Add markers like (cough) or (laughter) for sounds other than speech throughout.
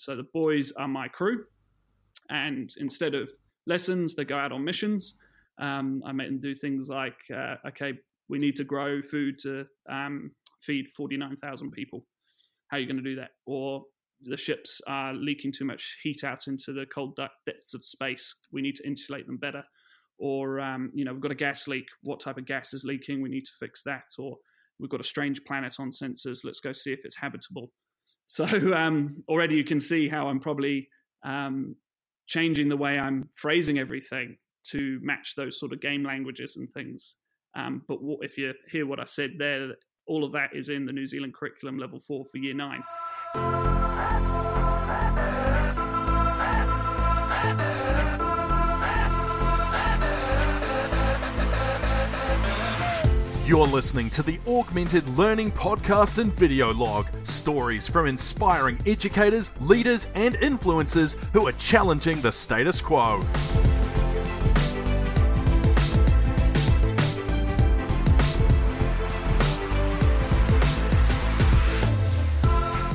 so the boys are my crew, and instead of lessons, they go out on missions. Um, I make them do things like, uh, okay, we need to grow food to um, feed 49,000 people. How are you going to do that? Or the ships are leaking too much heat out into the cold depths of space. We need to insulate them better. Or, um, you know, we've got a gas leak. What type of gas is leaking? We need to fix that. Or we've got a strange planet on sensors. Let's go see if it's habitable. So (laughs) um, already you can see how I'm probably um, changing the way I'm phrasing everything to match those sort of game languages and things. Um, but what, if you hear what I said there, all of that is in the New Zealand curriculum level four for year nine. You're listening to the Augmented Learning Podcast and Video Log stories from inspiring educators, leaders, and influencers who are challenging the status quo.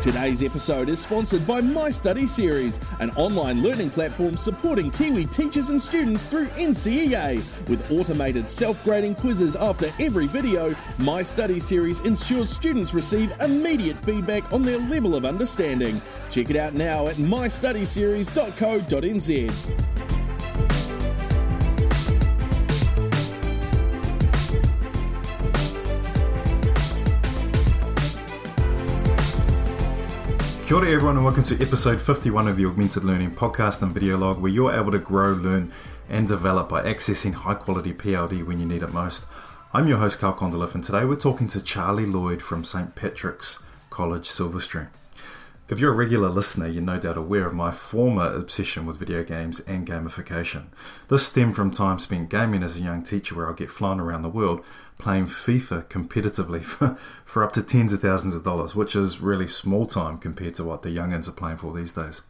Today's episode is sponsored by My Study Series, an online learning platform supporting Kiwi teachers and students through NCEA. With automated self grading quizzes after every video, My Study Series ensures students receive immediate feedback on their level of understanding. Check it out now at mystudyseries.co.nz. Kia ora everyone and welcome to episode 51 of the Augmented Learning podcast and video log where you're able to grow, learn and develop by accessing high quality PLD when you need it most. I'm your host Carl Condliffe and today we're talking to Charlie Lloyd from St. Patrick's College Silverstream. If you're a regular listener, you're no doubt aware of my former obsession with video games and gamification. This stemmed from time spent gaming as a young teacher where I'll get flown around the world playing FIFA competitively (laughs) for, for up to tens of thousands of dollars, which is really small time compared to what the youngins are playing for these days.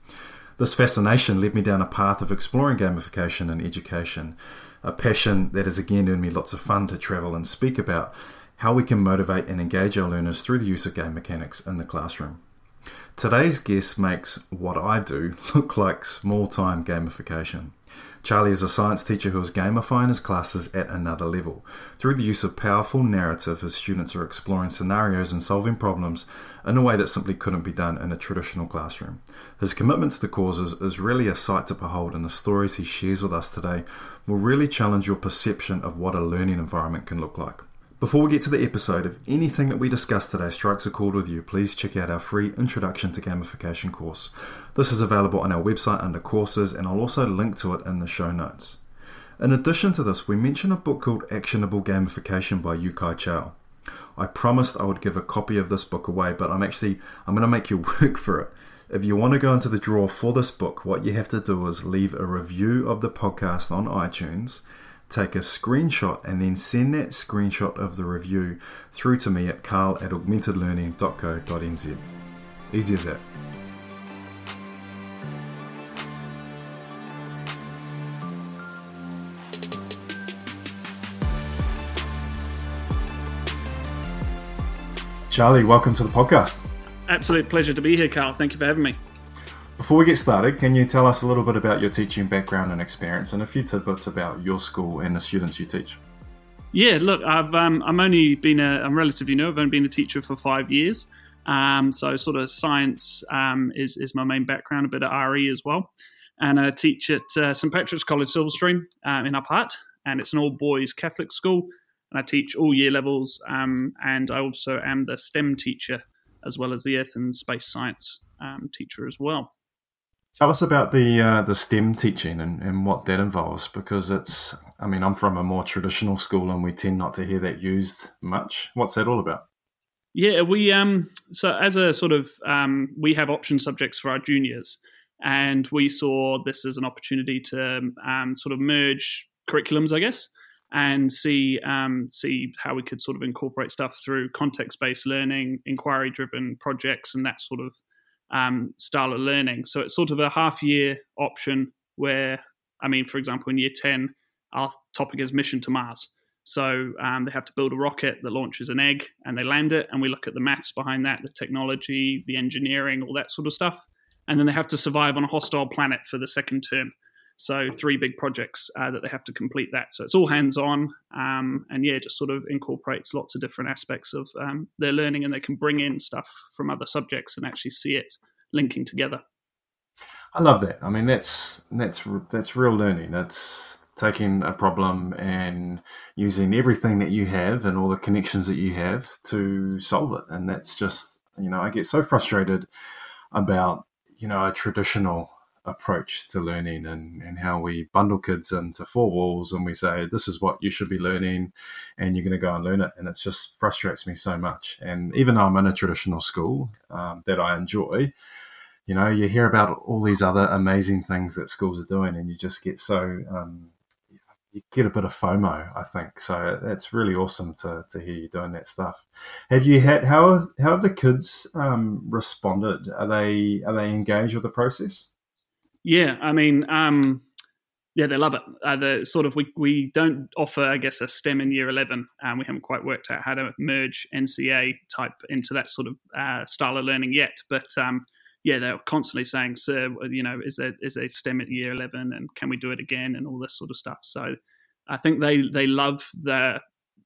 This fascination led me down a path of exploring gamification and education, a passion that has again earned me lots of fun to travel and speak about how we can motivate and engage our learners through the use of game mechanics in the classroom. Today's guest makes what I do look like small time gamification. Charlie is a science teacher who is gamifying his classes at another level. Through the use of powerful narrative, his students are exploring scenarios and solving problems in a way that simply couldn't be done in a traditional classroom. His commitment to the causes is really a sight to behold, and the stories he shares with us today will really challenge your perception of what a learning environment can look like. Before we get to the episode, if anything that we discussed today strikes a chord with you, please check out our free Introduction to Gamification course. This is available on our website under courses, and I'll also link to it in the show notes. In addition to this, we mention a book called Actionable Gamification by Yu-Kai Chou. I promised I would give a copy of this book away, but I'm actually I'm going to make you (laughs) work for it. If you want to go into the draw for this book, what you have to do is leave a review of the podcast on iTunes take a screenshot and then send that screenshot of the review through to me at carl at augmentedlearning.co.nz. Easy as that. Charlie, welcome to the podcast. Absolute pleasure to be here, Carl. Thank you for having me. Before we get started, can you tell us a little bit about your teaching background and experience, and a few tidbits about your school and the students you teach? Yeah, look, I've um, I'm only been a I'm relatively new. I've only been a teacher for five years, um, so sort of science um, is is my main background, a bit of RE as well, and I teach at uh, St Patrick's College Silverstream um, in Upper Hutt it's an all boys Catholic school, and I teach all year levels, um, and I also am the STEM teacher as well as the Earth and Space Science um, teacher as well. Tell us about the uh, the STEM teaching and, and what that involves, because it's. I mean, I'm from a more traditional school, and we tend not to hear that used much. What's that all about? Yeah, we um so as a sort of um, we have option subjects for our juniors, and we saw this as an opportunity to um, sort of merge curriculums, I guess, and see um, see how we could sort of incorporate stuff through context based learning, inquiry driven projects, and that sort of um, style of learning. So it's sort of a half year option where, I mean, for example, in year 10, our topic is mission to Mars. So um, they have to build a rocket that launches an egg and they land it, and we look at the maths behind that, the technology, the engineering, all that sort of stuff. and then they have to survive on a hostile planet for the second term. So three big projects uh, that they have to complete that. So it's all hands on, um, and yeah, just sort of incorporates lots of different aspects of um, their learning, and they can bring in stuff from other subjects and actually see it linking together. I love that. I mean, that's that's that's real learning. That's taking a problem and using everything that you have and all the connections that you have to solve it. And that's just, you know, I get so frustrated about, you know, a traditional approach to learning and, and how we bundle kids into four walls and we say this is what you should be learning and you're going to go and learn it and it just frustrates me so much and even though i'm in a traditional school um, that i enjoy you know you hear about all these other amazing things that schools are doing and you just get so um, you get a bit of FOMO, I think. So it's really awesome to, to hear you doing that stuff. Have you had how how have the kids um, responded? Are they are they engaged with the process? Yeah, I mean, um, yeah, they love it. Uh, the sort of we we don't offer, I guess, a STEM in year eleven, and um, we haven't quite worked out how to merge NCEA type into that sort of uh, style of learning yet. But um, yeah, they're constantly saying, "Sir, you know, is there is there STEM at year eleven, and can we do it again, and all this sort of stuff." So, I think they they love the.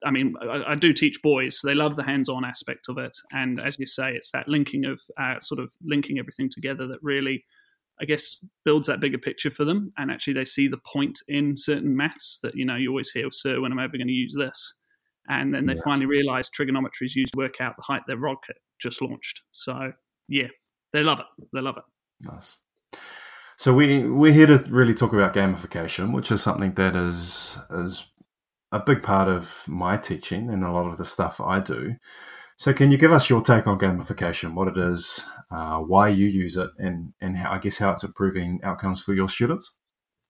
I mean, I, I do teach boys. So they love the hands-on aspect of it, and as you say, it's that linking of uh, sort of linking everything together that really, I guess, builds that bigger picture for them. And actually, they see the point in certain maths that you know you always hear, "Sir, when am I ever going to use this?" And then they yeah. finally realize trigonometry is used to work out the height their rocket just launched. So yeah, they love it. They love it. Nice. So we we're here to really talk about gamification, which is something that is is a big part of my teaching and a lot of the stuff I do. So can you give us your take on gamification, what it is, uh, why you use it, and and how, I guess how it's improving outcomes for your students?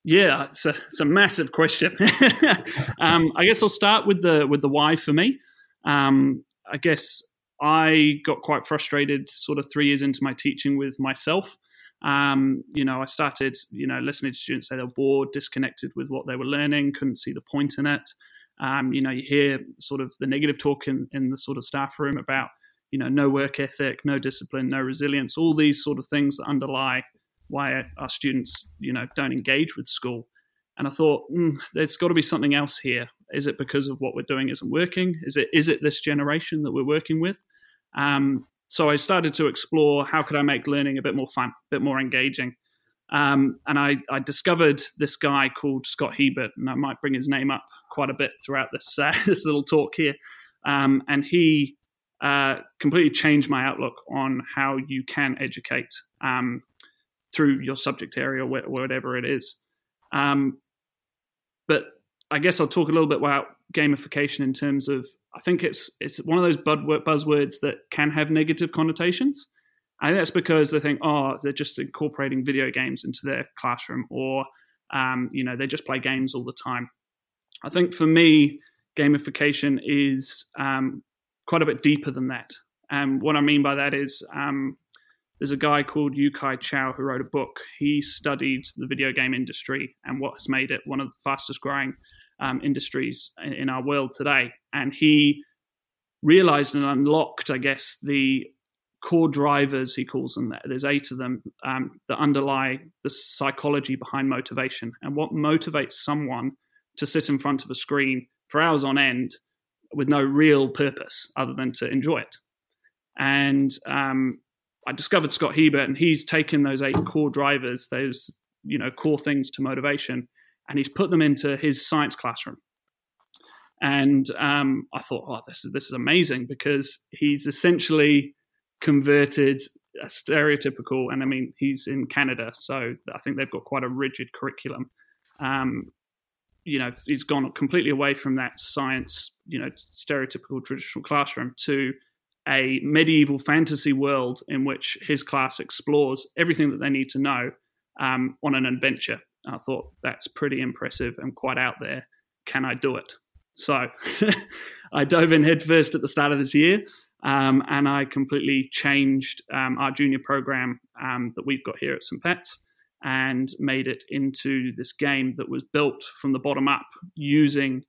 Yeah, it's a, it's a massive question. (laughs) um, I guess I'll start with the with the why for me. Um, I guess I got quite frustrated sort of three years into my teaching with myself. Um, you know, I started, you know, listening to students say they're bored, disconnected with what they were learning, couldn't see the point in it. Um, you know, you hear sort of the negative talk in, in the sort of staff room about, you know, no work ethic, no discipline, no resilience, all these sort of things that underlie why our students, you know, don't engage with school. And I thought, mm, there's got to be something else here. Is it because of what we're doing isn't working? Is it is it this generation that we're working with? Um, so I started to explore how could I make learning a bit more fun, a bit more engaging. Um, and I, I, discovered this guy called Scott Hebert, and I might bring his name up quite a bit throughout this (laughs) uh, this little talk here. Um, and he uh, completely changed my outlook on how you can educate um, through your subject area, wh- whatever it is. Um, but I guess I'll talk a little bit about gamification in terms of I think it's it's one of those buzzwords that can have negative connotations. I think that's because they think, oh, they're just incorporating video games into their classroom, or um, you know, they just play games all the time. I think for me, gamification is um, quite a bit deeper than that. And what I mean by that is, um, there's a guy called Yu-kai Chou who wrote a book. He studied the video game industry and what has made it one of the fastest growing um, industries in, in our world today. And he realized and unlocked, I guess, the core drivers, he calls them. There's eight of them um, that underlie the psychology behind motivation and what motivates someone to sit in front of a screen for hours on end with no real purpose other than to enjoy it. And um, I discovered Scott Hebert, and he's taken those eight core drivers, those you know core things to motivation, and he's put them into his science classroom. And um, I thought, oh, this is this is amazing because he's essentially converted a stereotypical, and I mean, he's in Canada, so I think they've got quite a rigid curriculum. Um, you know, he's gone completely away from that science, you know, stereotypical traditional classroom to a medieval fantasy world in which his class explores everything that they need to know um, on an adventure. I thought that's pretty impressive and quite out there. Can I do it? So (laughs) I dove in headfirst at the start of this year. Um, and I completely changed um, our junior program um, that we've got here at St. Pat's and made it into this game that was built from the bottom up using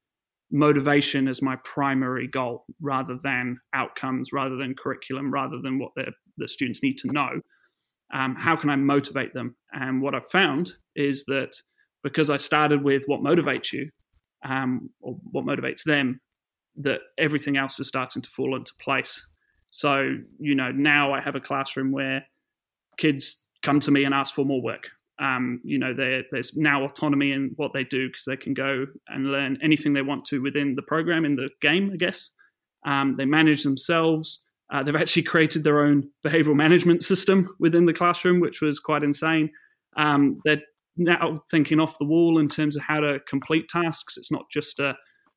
motivation as my primary goal rather than outcomes, rather than curriculum, rather than what the, students need to know. um, how can I motivate them? And what I've found is that because I started with what motivates you um, or what motivates them, that everything else is starting to fall into place. So, you know, now I have a classroom where kids come to me and ask for more work. Um, you know, there's now autonomy in what they do because they can go and learn anything they want to within the program in the game, I guess. Um, they manage themselves. Uh, they've actually created their own behavioral management system within the classroom, which was quite insane. Um, they're now thinking off the wall in terms of how to complete tasks. It's not just a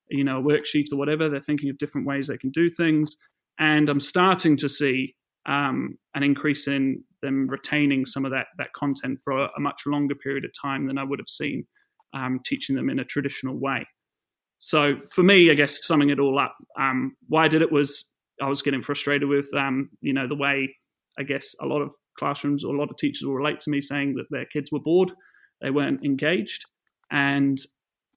you know a worksheet or whatever. They're thinking of different ways they can do things, and I'm starting to see um, an increase in them retaining some of that that content for a, a much longer period of time than I would have seen um, teaching them in a traditional way. So for me, I guess summing it all up, um, why I did it was I was getting frustrated with um, you know the way I guess a lot of classrooms or a lot of teachers will relate to me saying that their kids were bored, they weren't engaged, and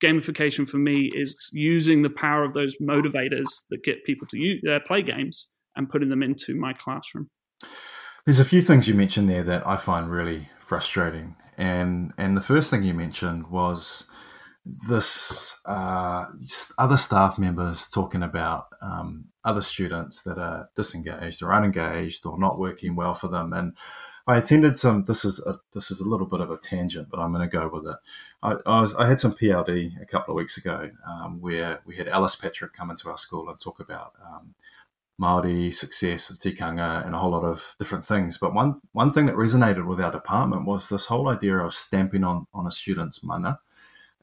gamification for me is using the power of those motivators that get people to use, uh, play games and putting them into my classroom. There's a few things you mentioned there that I find really frustrating, and and the first thing you mentioned was this uh, other staff members talking about um, other students that are disengaged or unengaged or not working well for them, and I attended some. This is a, this is a little bit of a tangent, but I'm going to go with it. I, I, was I had some PLD a couple of weeks ago um, where we had Alice Patrick come into our school and talk about um, Maori success of tikanga and a whole lot of different things. But one one thing that resonated with our department was this whole idea of stamping on on a student's mana,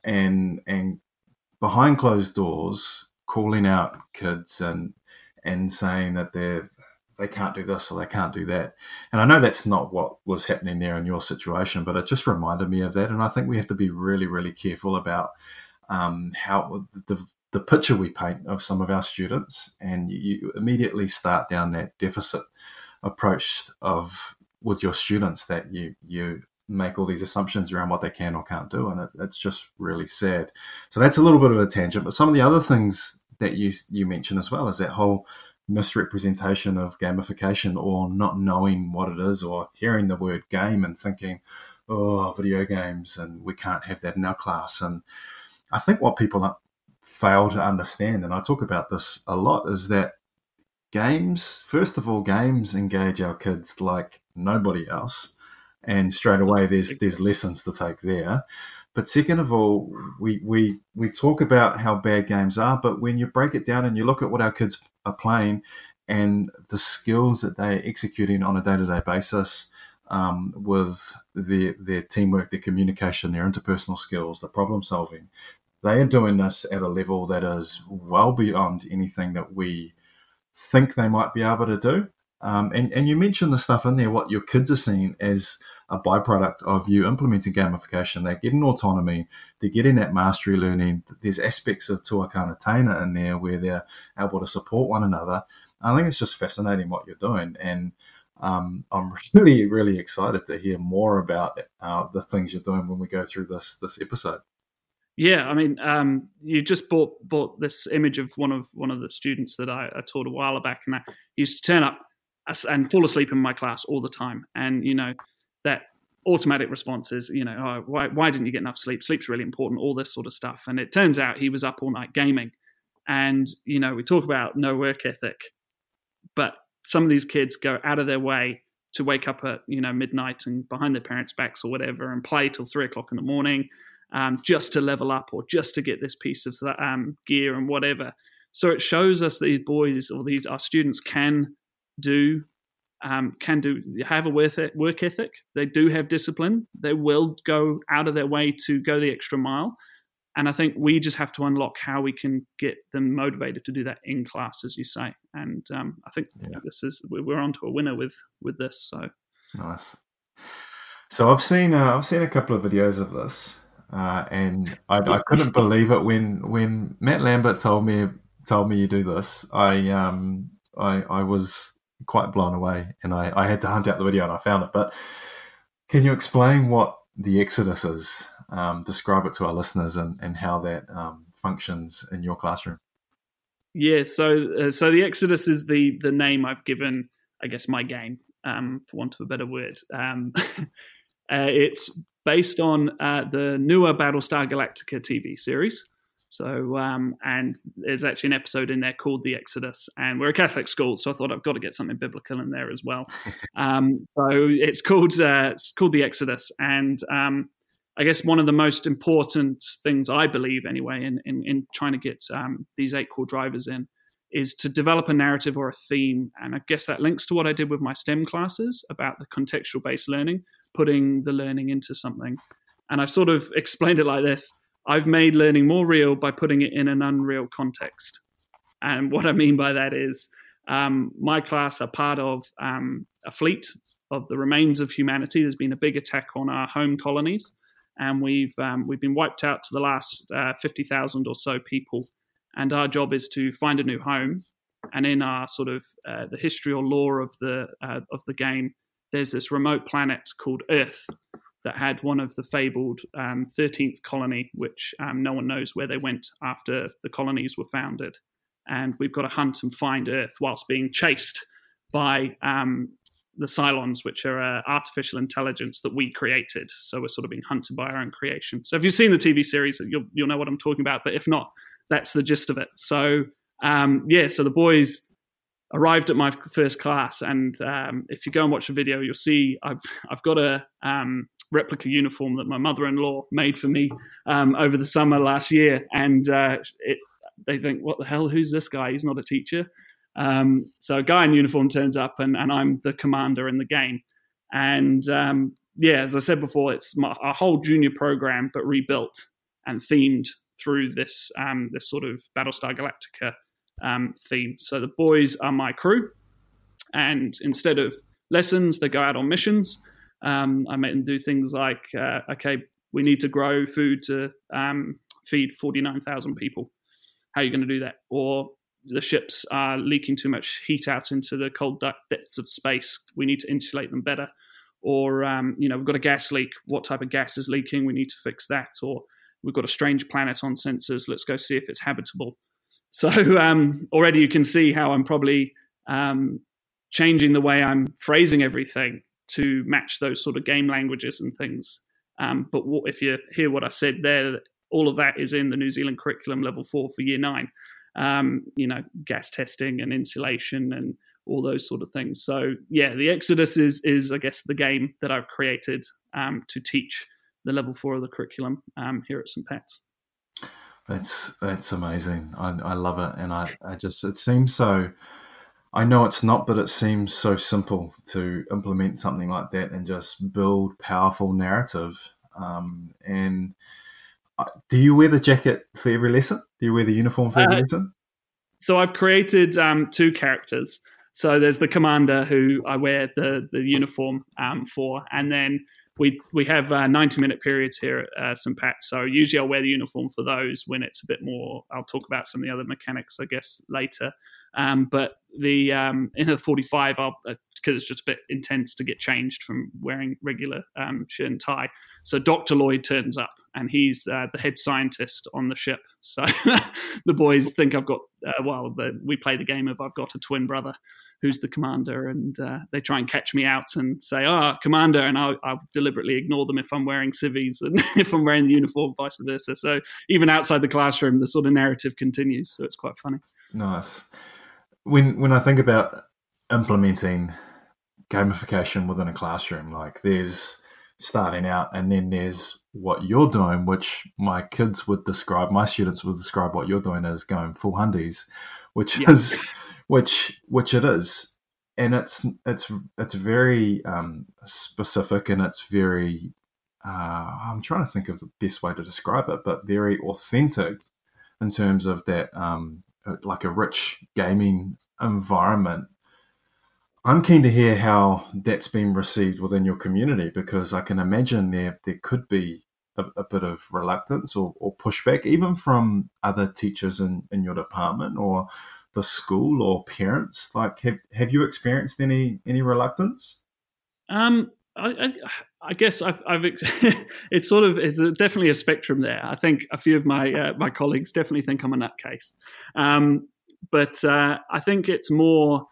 and and behind closed doors calling out kids and and saying that they're they can't do this or they can't do that. And I know that's not what was happening there in your situation, but it just reminded me of that. And I think we have to be really, really careful about um, how the, the picture we paint of some of our students. And you, immediately start down that deficit approach of with your students that you you make all these assumptions around what they can or can't do, and it, it's just really sad. So that's a little bit of a tangent. But some of the other things that you you mentioned as well is that whole misrepresentation of gamification or not knowing what it is or hearing the word game and thinking, oh, video games and we can't have that in our class. And I think what people fail to understand, and I talk about this a lot, is that games, first of all, games engage our kids like nobody else. And straight away, there's there's lessons to take there. But second of all, we, we, we talk about how bad games are, but when you break it down and you look at what our kids are playing and the skills that they're executing on a day to day basis um, with their, their teamwork, their communication, their interpersonal skills, the problem solving, they are doing this at a level that is well beyond anything that we think they might be able to do. Um, and, and you mentioned the stuff in there, what your kids are seeing as a byproduct of you implementing gamification. They're getting autonomy, they're getting that mastery learning. There's aspects of Tuakana Teina in there where they're able to support one another. I think it's just fascinating what you're doing. And um, I'm (laughs) really, really excited to hear more about uh, the things you're doing when we go through this this episode. Yeah, I mean, um, you just bought bought this image of one of one of the students that I, I taught a while back, and I used to turn up and fall asleep in my class all the time. And you know that automatic response is, you know, oh, why why didn't you get enough sleep? Sleep's really important. All this sort of stuff. And it turns out he was up all night gaming. And you know, we talk about no work ethic, but some of these kids go out of their way to wake up at you know midnight and behind their parents' backs or whatever and play till three o'clock in the morning. Um, just to level up or just to get this piece of um, gear and whatever. So it shows us these boys or these our students can do um, can do have a work ethic. They do have discipline. They will go out of their way to go the extra mile. And I think we just have to unlock how we can get them motivated to do that in class, as you say. And um, I think yeah. this is we're on to a winner with with this. So nice. So I've seen uh, I've seen a couple of videos of this, uh, and I, I, couldn't believe it when when Matt Lambert told me told me you do this. I um I I was quite blown away, and I, I had to hunt out the video and I found it. But can you explain what the Exodus is? Um, describe it to our listeners and, and how that um, functions in your classroom. Yeah, so uh, so the Exodus is the the name I've given, I guess, my game. um, for want of a better word. Um, (laughs) uh, it's based on uh, the newer Battlestar Galactica TV series. So, um, and there's actually an episode in there called The Exodus, and we're a Catholic school, so I thought I've got to get something biblical in there as well. (laughs) Um, so it's called uh, it's called The Exodus, and um, I guess one of the most important things I believe, anyway, in in, in trying to get um, these eight core drivers in, is to develop a narrative or a theme, and I guess that links to what I did with my STEM classes about the contextual based learning, putting the learning into something, and I've sort of explained it like this I've made learning more real by putting it in an unreal context. And what I mean by that is um, my class are part of um, a fleet of the remains of humanity. There's been a big attack on our home colonies, and we've um, we've been wiped out to the last uh, fifty thousand or so people. And our job is to find a new home. And in our sort of uh, the history or lore of the uh, of the game, there's this remote planet called Earth that had one of the fabled um, 13th colony, which um, no one knows where they went after the colonies were founded. And we've got to hunt and find Earth whilst being chased by um, the Cylons, which are uh, artificial intelligence that we created. So we're sort of being hunted by our own creation. So if you've seen the TV series, you'll, you'll know what I'm talking about. But if not, that's the gist of it. So um, yeah, so the boys arrived at my first class, and um, if you go and watch the video, you'll see I've I've got a um, replica uniform that my mother-in-law made for me um, over the summer last year, and uh, it, they think, "What the hell? Who's this guy? He's not a teacher." Um, so a guy in uniform turns up, and, and I'm the commander in the game. And um, yeah, as I said before, it's my, a whole junior program, but rebuilt and themed through this um, this sort of Battlestar Galactica um, theme. So the boys are my crew, and instead of lessons, they go out on missions. Um, I make them do things like, uh, okay, we need to grow food to um, feed 49,000 people. How are you going to do that? Or the ships are leaking too much heat out into the cold depths of space. We need to insulate them better. Or, um, you know, we've got a gas leak. What type of gas is leaking? We need to fix that. Or we've got a strange planet on sensors. Let's go see if it's habitable. So um, already you can see how I'm probably um, changing the way I'm phrasing everything to match those sort of game languages and things. Um, but what, if you hear what I said there, all of that is in the New Zealand curriculum level four for year nine. Um, you know, gas testing and insulation and all those sort of things. So yeah, the Exodus is is I guess the game that I've created um, to teach the level four of the curriculum um, here at St Pat's. That's that's amazing. I, I love it, and I, I just it seems so I know it's not, but it seems so simple to implement something like that and just build powerful narrative. Um, and uh, do you wear the jacket for every lesson? Do you wear the uniform for every uh, lesson? So I've created um, two characters. So there's the commander who I wear the the uniform um, for, and then we we have uh, 90 minute periods here at uh, St Pat's. So usually I'll wear the uniform for those when it's a bit more. I'll talk about some of the other mechanics, I guess, later. Um, but the um, in the 45, I'll because uh, it's just a bit intense to get changed from wearing regular um, shirt and tie. So Dr. Lloyd turns up, and he's uh, the head scientist on the ship. So (laughs) the boys think I've got uh, well, the, we play the game of I've got a twin brother who's the commander, and uh, they try and catch me out and say, "Ah, oh, commander," and I'll, I'll, deliberately ignore them if I'm wearing civvies and (laughs) if I'm wearing the uniform, vice versa. So even outside the classroom, the sort of narrative continues. So it's quite funny. Nice when when I think about implementing gamification within a classroom, like there's starting out and then there's what you're doing, which my kids would describe, my students would describe what you're doing as going full hundies, which yeah. is which which it is. And it's it's it's very um, specific and it's very uh, I'm trying to think of the best way to describe it, but very authentic in terms of that um, like a rich gaming environment. I'm keen to hear how that's been received within your community because I can imagine there there could be a, a bit of reluctance or, or, pushback, even from other teachers in, in your department or the school or parents. Like, have, have you experienced any any reluctance? Um, I, I, I guess I've, I've (laughs) it's sort of it's definitely a spectrum there. I think a few of my uh, my colleagues definitely think I'm a nutcase, um, but uh, I think it's more.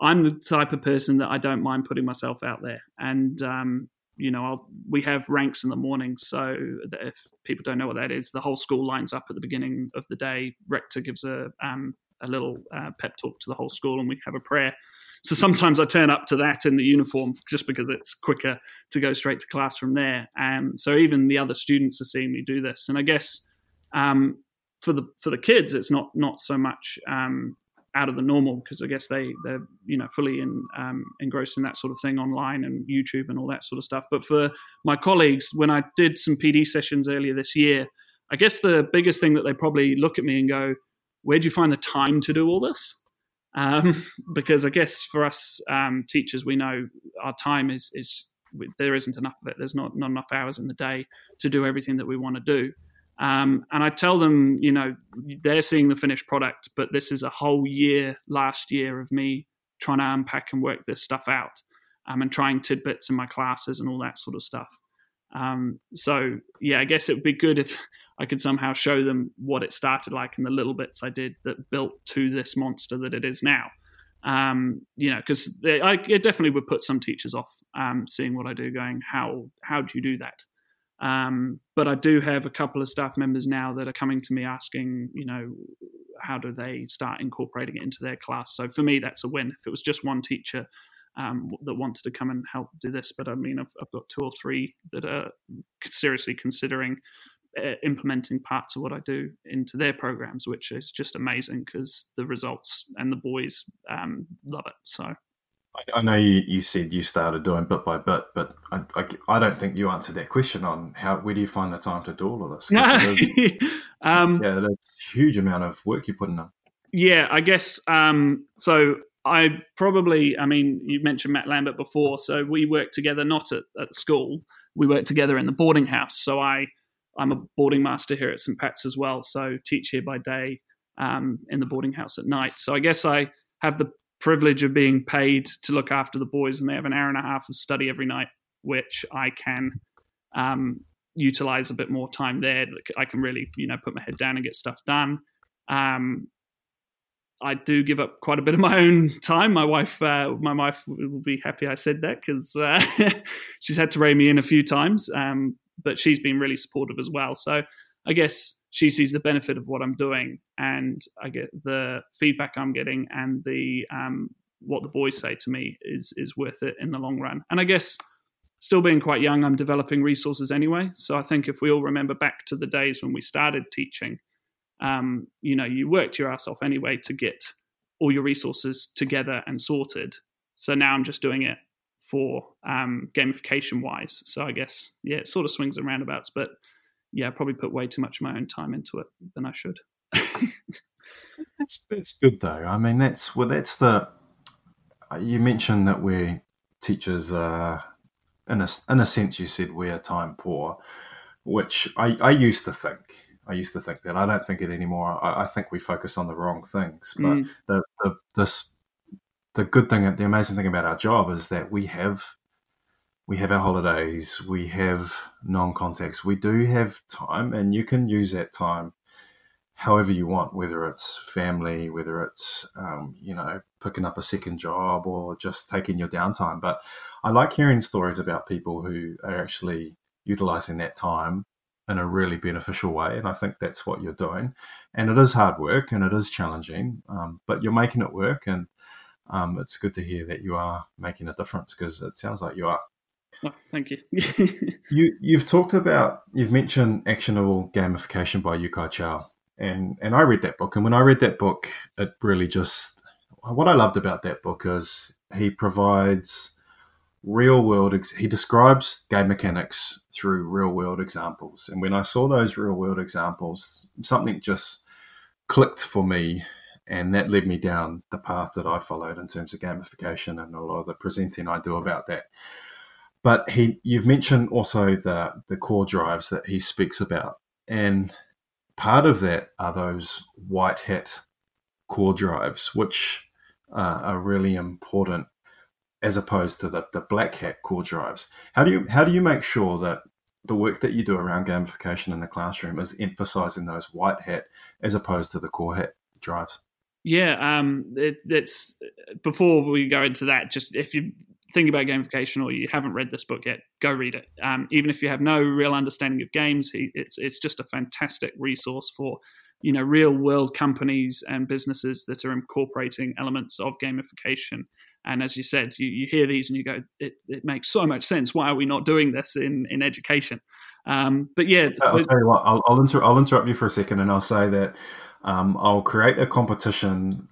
I'm the type of person that I don't mind putting myself out there, and um, you know, I'll, we have ranks in the morning, so if people don't know what that is, the whole school lines up at the beginning of the day. Rector gives a um, a little uh, pep talk to the whole school, and we have a prayer. So sometimes I turn up to that in the uniform just because it's quicker to go straight to class from there. Um, so even the other students are seeing me do this, and I guess um, for the for the kids, it's not not so much um, out of the normal because I guess they they're you know fully in, um, engrossed in that sort of thing online and YouTube and all that sort of stuff. But for my colleagues, when I did some PD sessions earlier this year, I guess the biggest thing that they probably look at me and go, "Where do you find the time to do all this?" Um, (laughs) because I guess for us um, teachers, we know our time is is there isn't enough of it. There's not not enough hours in the day to do everything that we want to do. Um, and I tell them, you know, they're seeing the finished product, but this is a whole year, last year of me trying to unpack and work this stuff out um, and trying tidbits in my classes and all that sort of stuff. Um, so, yeah, I guess it would be good if I could somehow show them what it started like and the little bits I did that built to this monster that it is now. Um, you know, because it definitely would put some teachers off um, seeing what I do, going, "How how do you do that?" Um, but I do have a couple of staff members now that are coming to me asking, you know, how do they start incorporating it into their class? So for me, that's a win. If it was just one teacher um, that wanted to come and help do this, but I mean, I've, I've got two or three that are seriously considering uh, implementing parts of what I do into their programs, which is just amazing because the results and the boys um, love it. So. I know you, you said you started doing bit by bit, but I, I, I, don't think you answered that question on how where do you find the time to do all of this? (laughs) um, yeah, that's a huge amount of work you're putting in. Yeah, I guess um, so. I probably, I mean, you mentioned Matt Lambert before, so we work together not at, at school. We work together in the boarding house. So I, I'm a boarding master here at St Pat's as well. So teach here by day, um, in the boarding house at night. So I guess I have the privilege of being paid to look after the boys, and they have an hour and a half of study every night, which I can um, utilize a bit more time there. I can really, you know, put my head down and get stuff done. Um, I do give up quite a bit of my own time. My wife, uh, my wife will be happy I said that because uh, (laughs) she's had to rein me in a few times, um, but she's been really supportive as well. So I guess she sees the benefit of what I'm doing, and I get the feedback I'm getting, and the um, what the boys say to me is is worth it in the long run. And I guess still being quite young, I'm developing resources anyway. So I think if we all remember back to the days when we started teaching, um, you know, you worked your ass off anyway to get all your resources together and sorted. So now I'm just doing it for um, gamification wise. So I guess yeah, it sort of swings and roundabouts, but yeah, I probably put way too much of my own time into it than I should. (laughs) that's that's good though. I mean, that's well, that's the. You mentioned that we're teachers. are in a in a sense, you said we are time poor, which I, I used to think. I used to think that. I don't think it anymore. I, I think we focus on the wrong things. But mm. the, the this the good thing, the amazing thing about our job is that we have we have our holidays, we have non contacts, we do have time, and you can use that time however you want, whether it's family, whether it's, um, you know, picking up a second job or just taking your downtime. But I like hearing stories about people who are actually utilizing that time in a really beneficial way. And I think that's what you're doing. And it is hard work and it is challenging, um, but you're making it work. And um, it's good to hear that you are making a difference because it sounds like you are. Oh, thank you. (laughs) you you've talked about you've mentioned actionable gamification by Yu-Kai Chou, and and I read that book, and when I read that book, it really just what I loved about that book is he provides real world he describes game mechanics through real world examples and when i saw those real world examples something just clicked for me and that led me down the path that i followed in terms of gamification and a lot of the presenting i do about that but he, you've mentioned also the the core drives that he speaks about, and part of that are those white hat core drives, which uh, are really important as opposed to the, the black hat core drives. How do you how do you make sure that the work that you do around gamification in the classroom is emphasizing those white hat as opposed to the core hat drives? Yeah, um, it, it's before we go into that. Just if you think about gamification or you haven't read this book yet, go read it. Um, even if you have no real understanding of games, it's it's just a fantastic resource for you know real world companies and businesses that are incorporating elements of gamification. And as you said, you, you hear these and you go, it, it makes so much sense. Why are we not doing this in in education? Um, but yeah, so I'll tell you what. I'll I'll, inter- I'll interrupt you for a second, and I'll say that um, I'll create a competition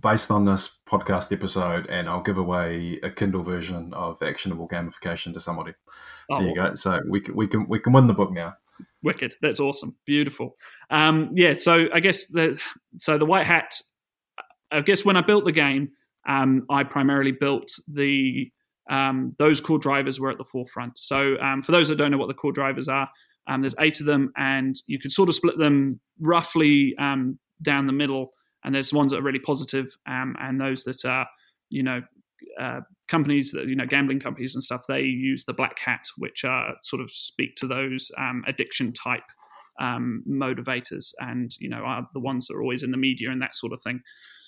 based on this podcast episode, and I'll give away a Kindle version of actionable gamification to somebody. Oh. There you go. So we can we can we can win the book now. Wicked. That's awesome. Beautiful. Um, yeah. So I guess the so the white hat. I guess when I built the game, um, I primarily built the um, those core drivers were at the forefront. So um, for those that don't know what the core drivers are, um, there's eight of them, and you can sort of split them roughly um, down the middle. And there's ones that are really positive, um, and those that are, you know, uh, companies that you know, gambling companies and stuff. They use the black hat, which are sort of speak to those um, addiction type um, motivators, and you know, are the ones that are always in the media and that sort of thing.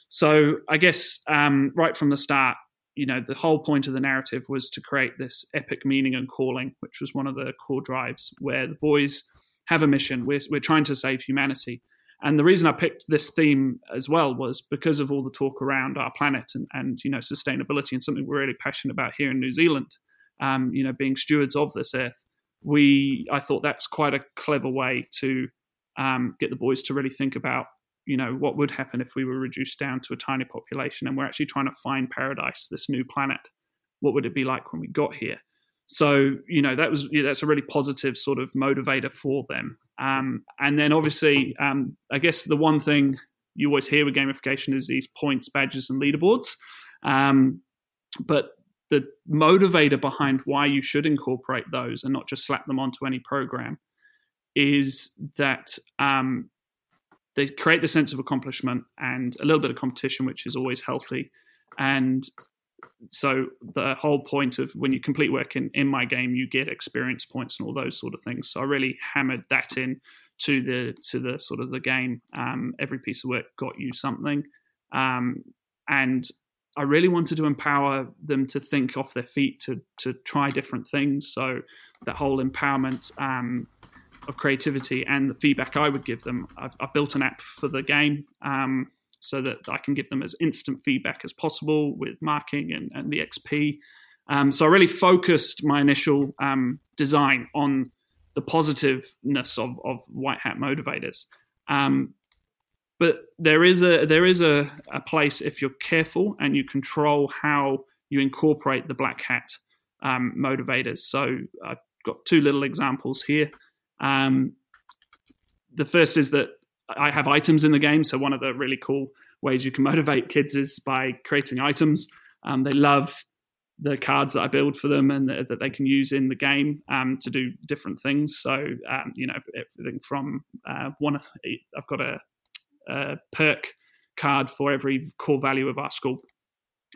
So I guess um, right from the start, you know, the whole point of the narrative was to create this epic meaning and calling, which was one of the core drives, where the boys have a mission. We're, we're trying to save humanity. And the reason I picked this theme as well was because of all the talk around our planet and, and you know sustainability and something we're really passionate about here in New Zealand. Um, you know, being stewards of this earth, we I thought that's quite a clever way to um, get the boys to really think about you know what would happen if we were reduced down to a tiny population and we're actually trying to find paradise this new planet what would it be like when we got here so you know that was yeah, that's a really positive sort of motivator for them um, and then obviously um, i guess the one thing you always hear with gamification is these points badges and leaderboards um, but the motivator behind why you should incorporate those and not just slap them onto any program is that um, they create the sense of accomplishment and a little bit of competition, which is always healthy. And so the whole point of when you complete work in, in my game, you get experience points and all those sort of things. So I really hammered that in to the to the sort of the game. Um, every piece of work got you something, um, and I really wanted to empower them to think off their feet, to to try different things. So that whole empowerment um, of creativity and the feedback I would give them. I've, I've built an app for the game um, so that I can give them as instant feedback as possible with marking and, and the XP. Um, so I really focused my initial um, design on the positiveness of, of white hat motivators. Um, but there is a there is a, a place if you're careful and you control how you incorporate the black hat um, motivators. So I've got two little examples here. Um, the first is that I have items in the game. So one of the really cool ways you can (laughs) motivate kids is by creating items. Um, they love the cards that I build for them and the, that they can use in the game um, to do different things. So um, you know everything from uh, one. I've got a, a, perk card for every core value of our school,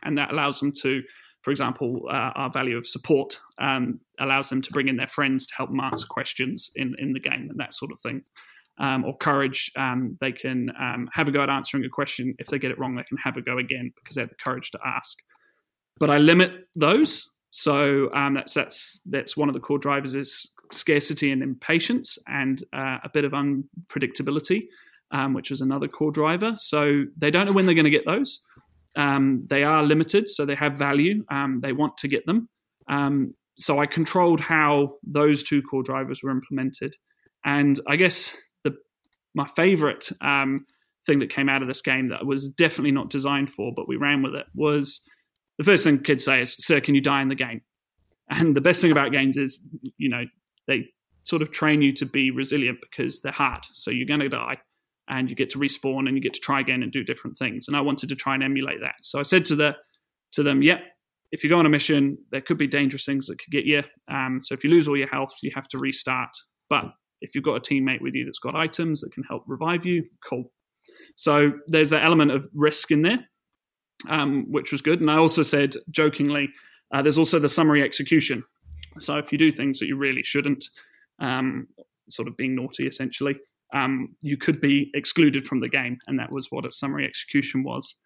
and that allows them to for example, uh, our value of support um, allows them to bring in their friends to help them answer questions in, in the game and that sort of thing. Um, or courage, um, they can um, have a go at answering a question. If they get it wrong, they can have a go again because they have the courage to ask. But I limit those. So um, that's that's that's one of the core drivers is scarcity and impatience, and uh, a bit of unpredictability, um, which was another core driver. So they don't know when they're going to get those. Um, they are limited, so they have value. They want to get them. So I controlled how those two core drivers were implemented. And I guess my favorite um, thing that came out of this game that was definitely not designed for, but we ran with it was the first thing kids say is, "Sir, can you die in the game?" And the best thing about games is, you know, they sort of train you to be resilient because they're hard. So you're going to die and you get to respawn and you get to try again and do different things. And I wanted to try and emulate that. So I said to the to them, "Yep, if you go on a mission, there could be dangerous things that could get you. Um, so if you lose all your health, you have to restart. But if you've got a teammate with you that's got items that can help revive you, cool. So there's that element of risk in there, um, which was good. And I also said jokingly, uh, there's also the summary execution. So if you do things that you really shouldn't, um, sort of being naughty essentially, um, you could be excluded from the game, and that was what a summary execution was.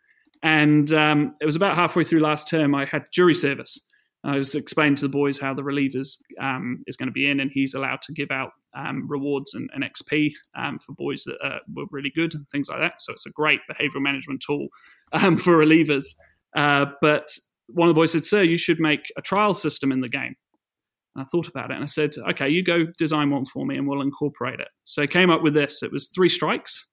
And um, it was about halfway through last term, I had jury service. I was explaining to the boys how the relievers um, is going to be in, and he's allowed to give out um, rewards and, and XP um, for boys that uh, were really good and things like that. So it's a great behavioural management tool um, for relievers. Uh, but one of the boys said, "Sir, you should make a trial system in the game." And I thought about it and I said, "Okay, you go design one for me, and we'll incorporate it." So I came up with this. It was three strikes.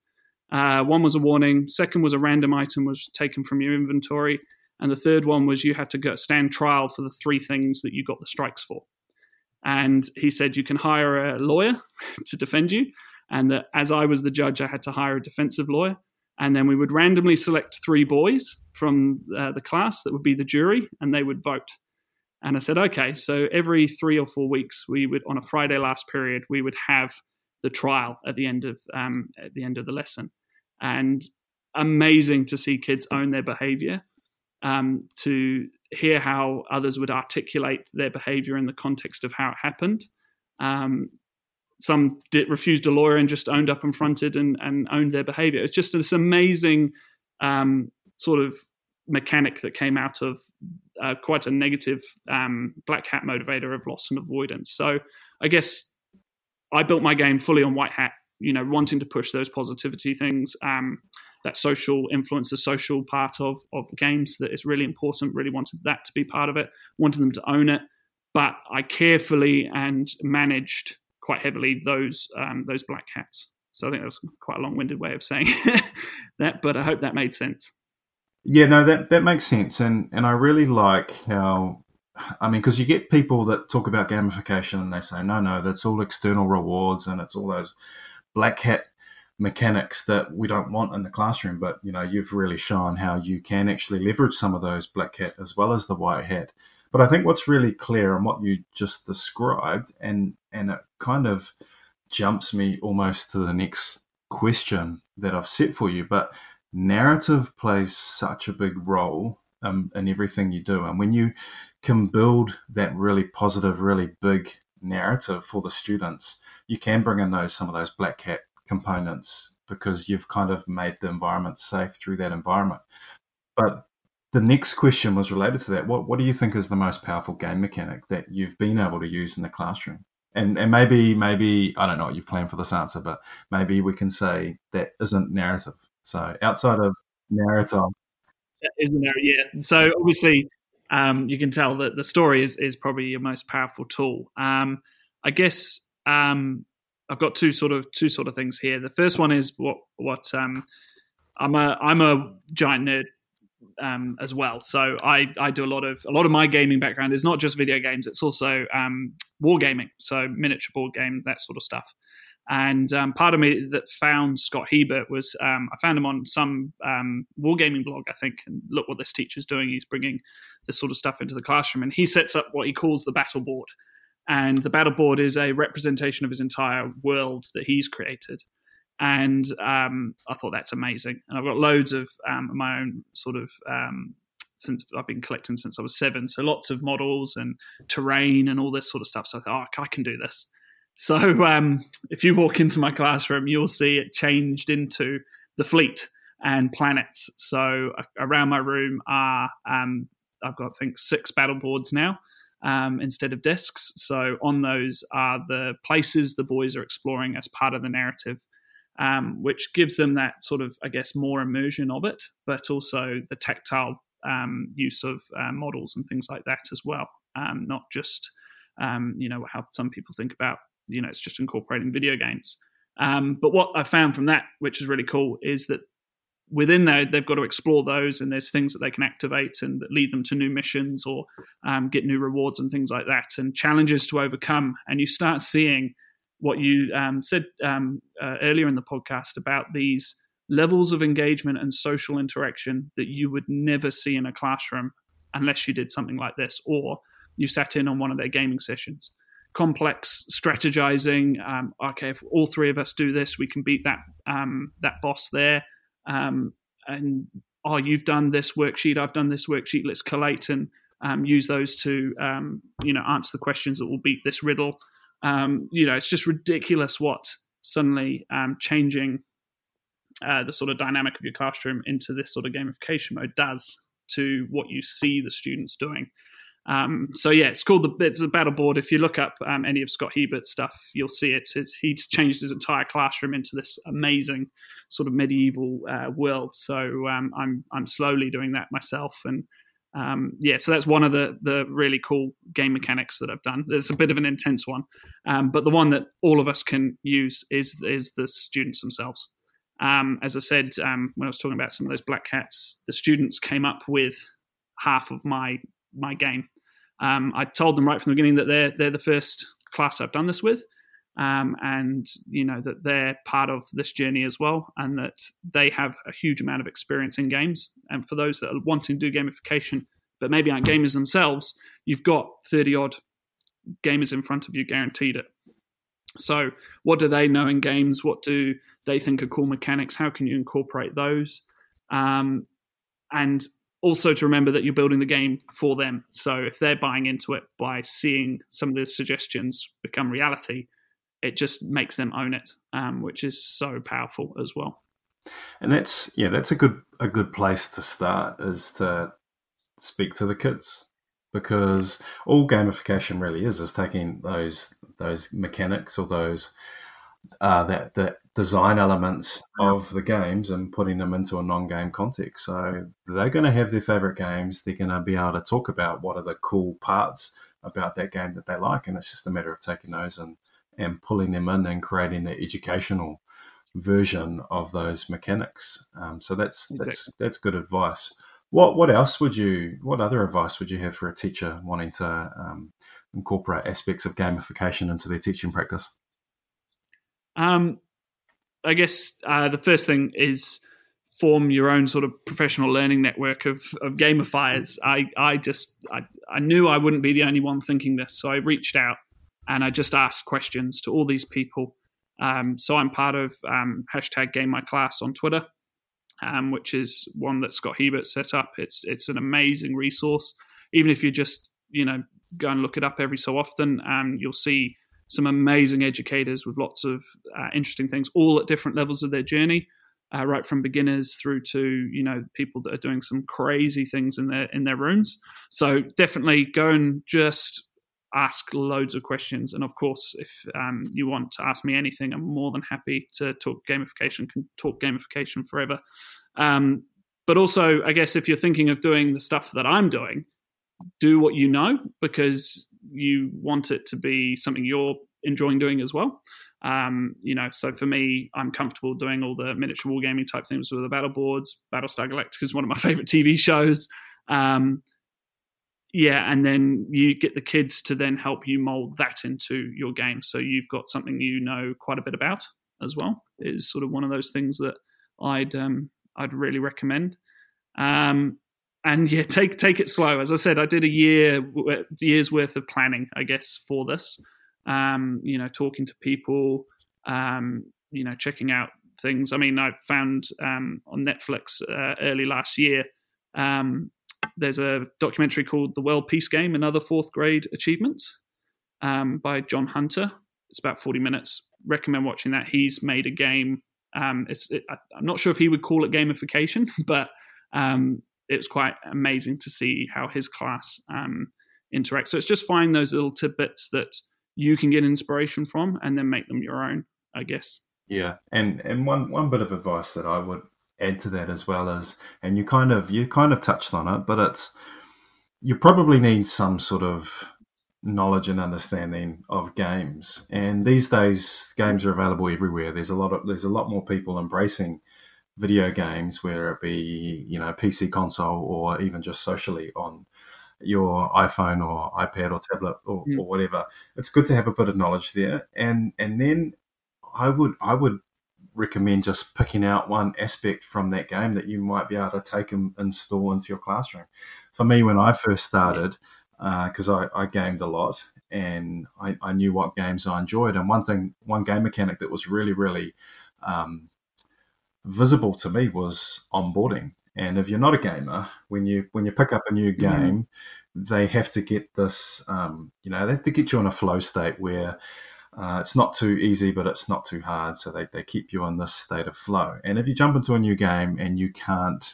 Uh, one was a warning. Second was a random item was taken from your inventory, and the third one was you had to go stand trial for the three things that you got the strikes for. And he said you can hire a lawyer (laughs) to defend you, and that as I was the judge, I had to hire a defensive lawyer. And then we would randomly select three boys from uh, the class that would be the jury, and they would vote. And I said, okay, so every three or four weeks, we would on a Friday last period, we would have the trial at the end of um, at the end of the lesson, and amazing to see kids own their behavior, um, to hear how others would articulate their behavior in the context of how it happened. Um, some did, refused a lawyer and just owned up and fronted and, and owned their behavior. It's just this amazing um, sort of mechanic that came out of uh, quite a negative um, black hat motivator of loss and avoidance. So I guess I built my game fully on white hat, you know, wanting to push those positivity things, um, that social influence, the social part of of games that is really important. Really wanted that to be part of it. Wanted them to own it, but I carefully and managed quite heavily those um, those black hats. So I think that was quite a long-winded way of saying (laughs) that, but I hope that made sense. Yeah, no, that that makes sense, and and I really like how, I mean, because you get people that talk about gamification and they say, no, no, that's all external rewards and it's all those black hat mechanics that we don't want in the classroom. But you know, you've really shown how you can actually leverage some of those black hat as well as the white hat. But I think what's really clear and what you just described, and and it kind of jumps me almost to the next question that I've set for you. But narrative plays such a big role um, in everything you do, and when you can build that really positive, really big narrative for the students, you can bring in those some of those black hat components because you've kind of made the environment safe through that environment. But the next question was related to that. What what do you think is the most powerful game mechanic that you've been able to use in the classroom? And and maybe maybe I don't know what you've planned for this answer, but maybe we can say that isn't narrative. So outside of narrative, isn't there? Yeah. So obviously, um, you can tell that the story is is probably your most powerful tool. Um, I guess um, I've got two sort of two sort of things here. The first one is what what um, I'm a I'm a giant nerd um, as well. So I, I do a lot of a lot of my gaming background is not just video games; it's also um, wargaming, so miniature board game, that sort of stuff. And um, part of me that found Scott Hebert was um, I found him on some um, wargaming blog, I think, and look what this teacher's doing. He's bringing this sort of stuff into the classroom, and he sets up what he calls the battle board. And the battle board is a representation of his entire world that he's created and um, I thought that's amazing. And I've got loads of um, my own sort of um, since I've been collecting since I was seven, so lots of models and terrain and all this sort of stuff. So I thought, oh, I can do this. So um, if you walk into my classroom, you'll see it changed into the fleet and planets. So around my room are um, I've got I think six battle boards now. Um, instead of discs. So on those are the places the boys are exploring as part of the narrative um, which gives them that sort of, I guess, more immersion of it, but also the tactile um, use of uh, models and things like that as well. Um, not just, um, you know, how some people think about, you know, it's just incorporating video games. Um, but what I found from that, which is really cool, is that within there they've got to explore those and there's things that they can activate and that lead them to new missions or um, get new rewards and things like that and challenges to overcome and you start seeing what you um, said um, uh, earlier in the podcast about these levels of engagement and social interaction that you would never see in a classroom unless you did something like this or you sat in on one of their gaming sessions. Complex strategizing. Um, okay, if all three of us do this, we can beat that um, that boss there. Um, and oh, you've done this worksheet, I've done this worksheet. Let's collate and um, use those to you know answer the questions that will beat this riddle um, you know, it's just ridiculous what suddenly um, changing uh, the sort of dynamic of your classroom into this sort of gamification mode does to what you see the students doing. Um, so yeah, it's called the it's a battle board. If you look up um, any of Scott Hebert's stuff, you'll see it. It's, he's changed his entire classroom into this amazing sort of medieval uh, world. So um, I'm I'm slowly doing that myself, and um, yeah, so that's one of the the really cool game mechanics that I've done. It's a bit of an intense one, um, but the one that all of us can use is is the students themselves. Um, as I said when I was talking about some of those black hats, the students came up with half of my my game. Um, I told them right from the beginning that they're they're the first class I've done this with, um, and you know that they're part of this journey as well, and that they have a huge amount of experience in games. And for those that are wanting to do gamification but maybe aren't gamers themselves, you've got thirty odd gamers in front of you, guaranteed it. So, what do they know in games? What do they think are cool mechanics? How can you incorporate those? Um, and also to remember that you're building the game for them. So if they're buying into it by seeing some of the suggestions become reality, it just makes them own it, um, which is so powerful as well. And that's yeah, that's a good a good place to start is to speak to the kids because all gamification really is is taking those those mechanics or those uh, that the design elements of the games and putting them into a non-game context. So they're going to have their favorite games. They're going to be able to talk about what are the cool parts about that game that they like, and it's just a matter of taking those and and pulling them in and creating the educational version of those mechanics. Um, so that's that's that's good advice. What what else would you? What other advice would you have for a teacher wanting to um, incorporate aspects of gamification into their teaching practice? Um, I guess uh, the first thing is form your own sort of professional learning network of, of gamifiers. I, I just I, I knew I wouldn't be the only one thinking this, so I reached out and I just asked questions to all these people. Um, so I'm part of um, hashtag Game My Class on Twitter, um, which is one that Scott Hebert set up. It's it's an amazing resource. Even if you just you know go and look it up every so often, um, you'll see some amazing educators with lots of uh, interesting things, all at different levels of their journey, uh, right from beginners through to you know people that are doing some crazy things in their in their rooms. So definitely go and just ask loads of questions. And of course, if um, you want to ask me anything, I'm more than happy to talk gamification. Can talk gamification forever. Um, but also, I guess if you're thinking of doing the stuff that I'm doing, do what you know because you want it to be something you're enjoying doing as well. Um, you know, so for me, I'm comfortable doing all the miniature wargaming type things with the battle boards. Battlestar Galactica is one of my (laughs) favorite TV shows. Um, yeah, and then you get the kids to then help you mold that into your game. So you've got something you know quite a bit about as well. Is sort of one of those things that I'd um, I'd really recommend. Um, and yeah, take take it slow. As I said, I did a year years worth of planning, I guess, for this. Um, you know, talking to people, um, you know, checking out things. I mean, I found um, on Netflix uh, early last year. Um, there's a documentary called "The World Peace Game: and Other Fourth Grade Achievements" um, by John Hunter. It's about 40 minutes. Recommend watching that. He's made a game. Um, it, I'm not sure if he would call it gamification, (laughs) but um, it was quite amazing to see how his class um, interacts. So it's just find those little tidbits that you can get inspiration from, and then make them your own. I guess. Yeah, and and one one bit of advice that I would add to that as well is, and you kind of you kind of touched on it, but it's you probably need some sort of knowledge and understanding of games. And these days, games are available everywhere. There's a lot of there's a lot more people embracing video games, whether it be you know PC console or even just socially on your iPhone or iPad or tablet or, mm. or whatever. It's good to have a bit of knowledge there, and and then I would I would recommend just picking out one aspect from that game that you might be able to take and install into your classroom. For me, when I first started, because uh, I, I gamed a lot and I, I, knew what games I enjoyed, and one thing, one game mechanic that was really really um, visible to me was onboarding. And if you're not a gamer, when you when you pick up a new mm-hmm. game, mm. they have to get this, um, you know, they have to get you in a flow state where Uh, it's not too easy, but it's not too hard. So they, they keep you in this state of flow. And if you jump into a new game and you can't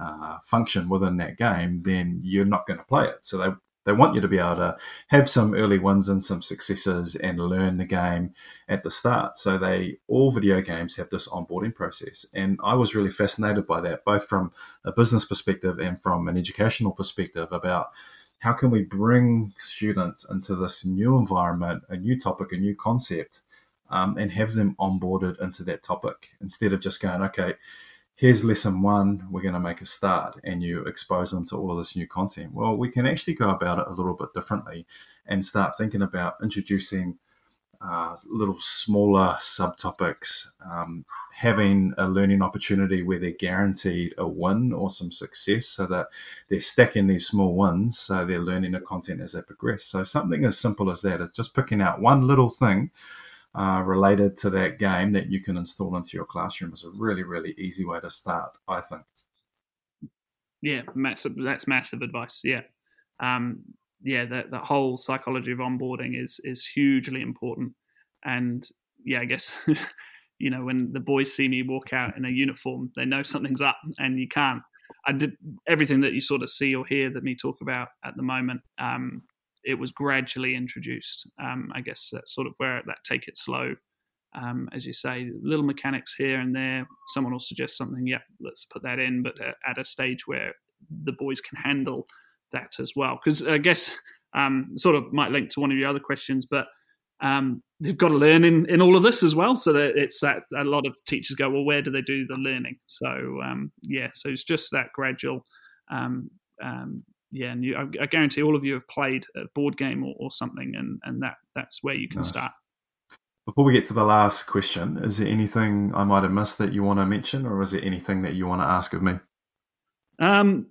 uh, function within that game, then you're not going to play it. So they, they want you to be able to have some early wins and some successes and learn the game at the start. So they all video games have this onboarding process, and I was really fascinated by that, both from a business perspective and from an educational perspective about how can we bring students into this new environment, a new topic, a new concept, um, and have them onboarded into that topic instead of just going, okay, here's lesson one, we're going to make a start, and you expose them to all of this new content. Well, we can actually go about it a little bit differently and start thinking about introducing uh, little smaller subtopics, um, having a learning opportunity where they're guaranteed a win or some success so that they're stacking these small wins so they're learning the content as they progress. So something as simple as that is just picking out one little thing uh, related to that game that you can install into your classroom is a really, really easy way to start, I think. Yeah, massive. That's massive advice. Yeah, um, yeah. That the whole psychology of onboarding is is hugely important. And yeah, I guess (laughs) you know when the boys see me walk out in a uniform, they know something's up, and you can't. I did everything that you sort of see or hear that me talk about at the moment. Um, it was gradually introduced. Um, I guess that's sort of where that take it slow. Um, as you say, little mechanics here and there. Someone will suggest something. Yeah, let's put that in, but at a stage where the boys can handle that as well. Because I guess um, sort of might link to one of your other questions, but um, they've got to learn in, in all of this as well. So that it's that a lot of teachers go, well, where do they do the learning? So um, yeah, so it's just that gradual um, um, yeah, and you, I, I, guarantee all of you have played a board game or, or something, and, and that that's where you can nice. start. Before we get to the last question, is there anything I might have missed that you want to mention, or is there anything that you want to ask of me? Um,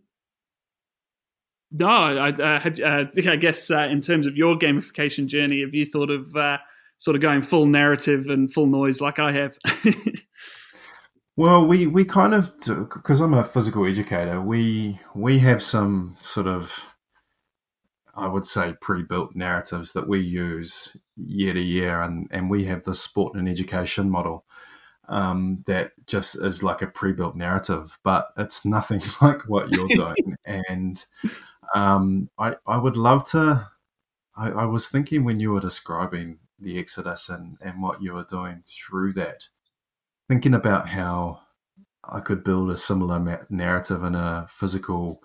no, I, uh, have, uh, (laughs) I guess uh, in terms of your gamification journey, have you thought of uh, sort of going full narrative and full noise like I have? (laughs) Well, we, we kind of because I'm a physical educator, we we have some sort of I would say pre-built narratives that we use year to year, and and we have the sport and education model um, that just is like a pre-built narrative, but it's nothing (laughs) like what you're (laughs) doing. and um, I I would love to. I, I was thinking when you were describing the Exodus and, and what you were doing through that thinking about how I could build a similar narrative in a physical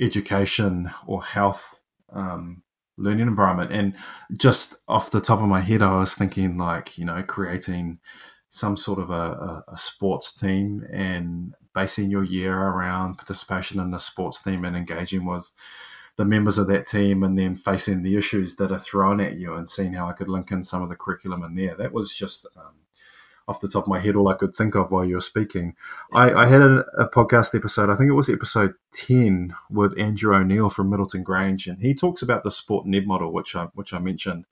education or health um, learning environment. And just off the top of my head, I was thinking like, you know, creating some sort of a, a, a sports team and basing your year around participation in the sports team and engaging with the members of that team and then facing the issues that are thrown at you and seeing how I could link in some of the curriculum in there. That was just um, off the top of my head all I could think of while you were speaking. I, I had a, a, podcast episode, I think it was episode 10, with Andrew O'Neill from Middleton Grange, and he talks about the sport ed model, which I, which I mentioned,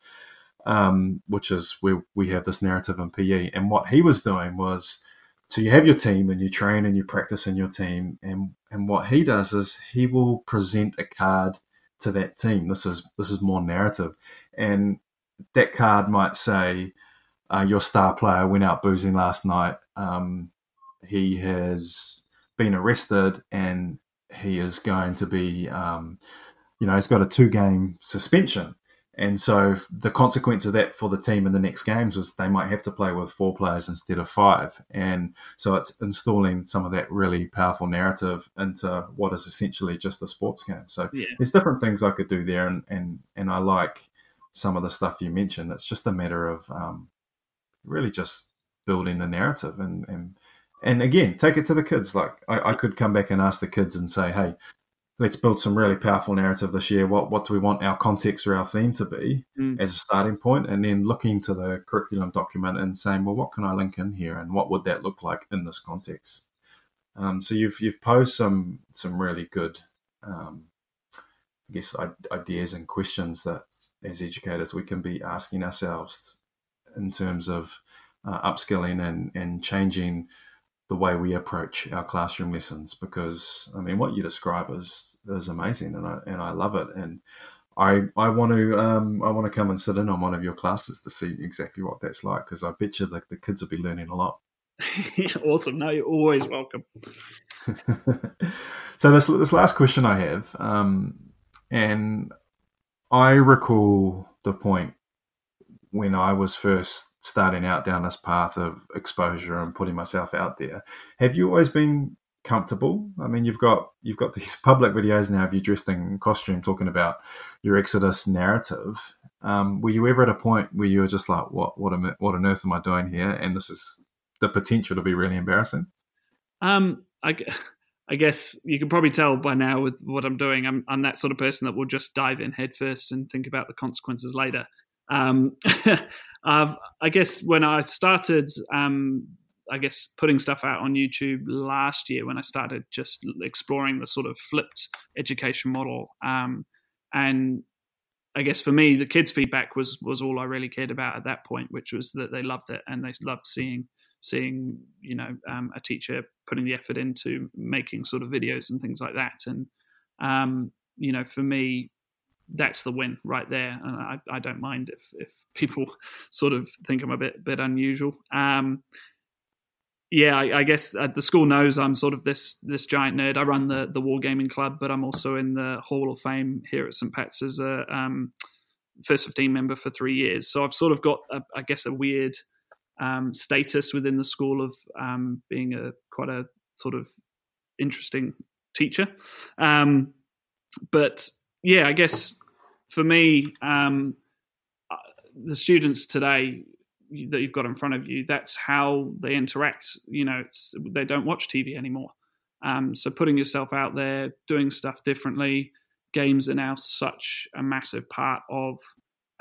um, which is where we have this narrative in PE. And what he was doing was so you have your team and you train and you practice in your team, and, and what he does is he will present a card to that team. This is this is more narrative, and that card might say, uh, your star player went out boozing last night. Um, he has been arrested and he is going to be, um, you know, he's got a two game suspension. And so the consequence of that for the team in the next games was they might have to play with four players instead of five. And so it's installing some of that really powerful narrative into what is essentially just a sports game. So yeah. there's different things I could do there. And, and, and I like some of the stuff you mentioned. It's just a matter of um, really just building the narrative and and and again take it to the kids. Like I, I could come back and ask the kids and say hey let's build some really powerful narrative this year. What what do we want our context or our theme to be mm. as a starting point? And then looking to the curriculum document and saying well what can i link in here and what would that look like in this context? Um, so you've you've posed some some really good um, I guess ideas and questions that as educators we can be asking ourselves in terms of uh, upskilling and, and changing the way we approach our classroom lessons because I mean what you describe is is amazing and I and I love it and I I want to um, I want to come and sit in on one of your classes to see exactly what that's like because I bet you the, the kids will be learning a lot. (laughs) awesome! No, you're always welcome. (laughs) so this this last question I have, um, and I recall the point when I was first starting out down this path of exposure and putting myself out there. Have you always been comfortable? I mean, you've got you've got these (laughs) public videos now of you dressed in costume talking about your Exodus narrative. Um, were you ever at a point where you were just like, "What what am, what on earth am I doing here?" And this is the potential to be really embarrassing. Um, I, (laughs) I guess you can probably tell by now with what I'm doing. I'm I'm that sort of person that will just dive in headfirst and think about the consequences later. Um, (laughs) I guess when I started, um, I guess putting stuff out on YouTube last year, when I started just exploring the sort of flipped education model, um, and I guess for me, the kids' feedback was was all I really cared about at that point, which was that they loved it and they loved seeing seeing you know um, a teacher putting the effort into making sort of videos and things like that. And um, you know, for me, that's the win right there. And I, I don't mind if, if people (laughs) sort of think I'm a bit bit unusual. Um, yeah, I, I guess uh, the school knows I'm sort of this this giant nerd. I run the the wargaming club, but I'm also in the Hall of Fame here at St Pat's as a um, first 15 member for three years. So I've sort of got, a, I guess, a weird um, status within the school of um, being a quite a sort of interesting teacher. Um, but yeah, I guess for me, um, uh, the students today that you've got in front of you, that's how they interact. You know, they don't watch TV anymore. Um, so putting yourself out there, doing stuff differently, games are now such a massive part of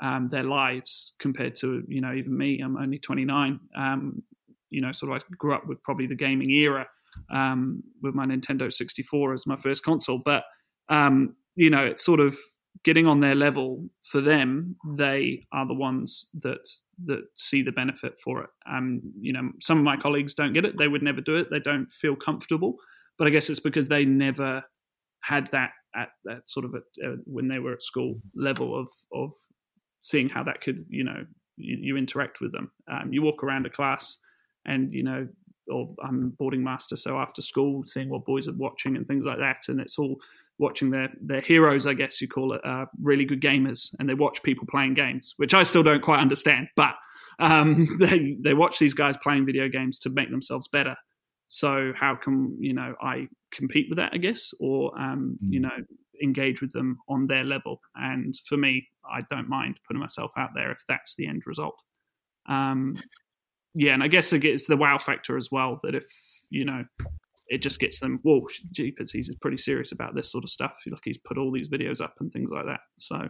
um, their lives compared to you know even me. I'm only 29. Um, you know, sort of I grew up with probably the gaming era um, with my Nintendo 64 as my first console, but um, you know, it's sort of getting on their level for them. They are the ones that that see the benefit for it. Um, you know, some of my colleagues don't get it. They would never do it. They don't feel comfortable. But I guess it's because they never had that at that sort of a, uh, when they were at school level of of seeing how that could you know you, you interact with them. Um, you walk around a class and you know or I'm boarding master, so after school, seeing what boys are watching and things like that, and it's all watching their their heroes, I guess you call it, uh, really good gamers, and they watch people playing games, which I still don't quite understand, but um, (laughs) they they watch these guys playing video games to make themselves better. So how can you know I compete with that? I guess, or um, mm. you know engage with them on their level. And for me, I don't mind putting myself out there if that's the end result. Um, yeah, and I guess it's the wow factor as well. That if you know it just gets them, whoa, jeepers, he's pretty serious about this sort of stuff. Look, he's put all these videos up and things like that. So,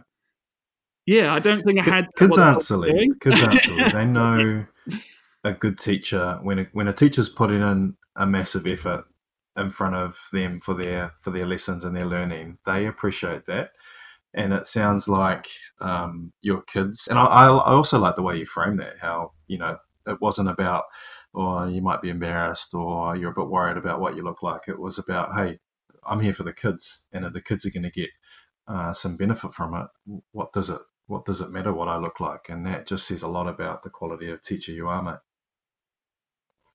yeah, I don't think I had. Kids aren't silly. Kids aren't silly. They (laughs) know a good teacher when a, when a teacher's putting in a massive effort in front of them for their for their lessons and their learning. They appreciate that, and it sounds like um, your kids. And I, I also like the way you frame that. How you know it wasn't about or you might be embarrassed or you're a bit worried about what you look like. It was about, hey, I'm here for the kids, and if the kids are going to get uh, some benefit from it, what does it what does it matter what I look like? And that just says a lot about the quality of teacher you are, mate.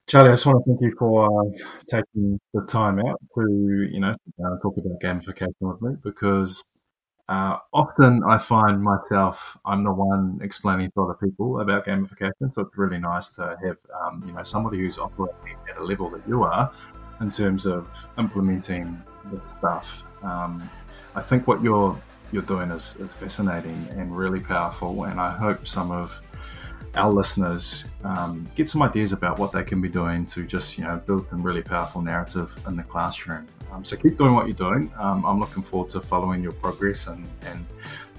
Charlie, I just want to thank you for uh, taking the time out to, you know, talk about gamification with me because uh, often I find myself I'm the one explaining to other people about gamification, so it's really nice to have um, you know somebody who's operating at a level that you are in terms of implementing the stuff. Um, I think what you're you're doing is, is, fascinating and really powerful, and I hope some of our listeners um, get some ideas about what they can be doing to just you know build some really powerful narrative in the classroom. Um, so keep doing what you're doing. Um, I'm looking forward to following your progress and, and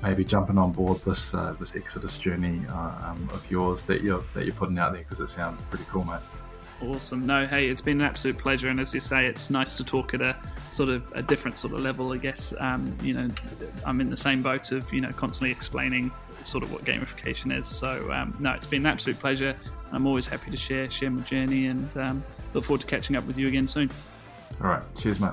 maybe jumping on board this uh, this Exodus journey uh, um, of yours that you're that you're putting out there because it sounds pretty cool, mate. Awesome. No, hey, it's been an absolute pleasure, and as you say, it's nice to talk at a sort of a different sort of level. I guess um, you know, I'm in the same boat of you know constantly explaining sort of what gamification is. So um, no, it's been an absolute pleasure. I'm always happy to share share my journey, and um, look forward to catching up with you again soon. All right. Cheers, mate.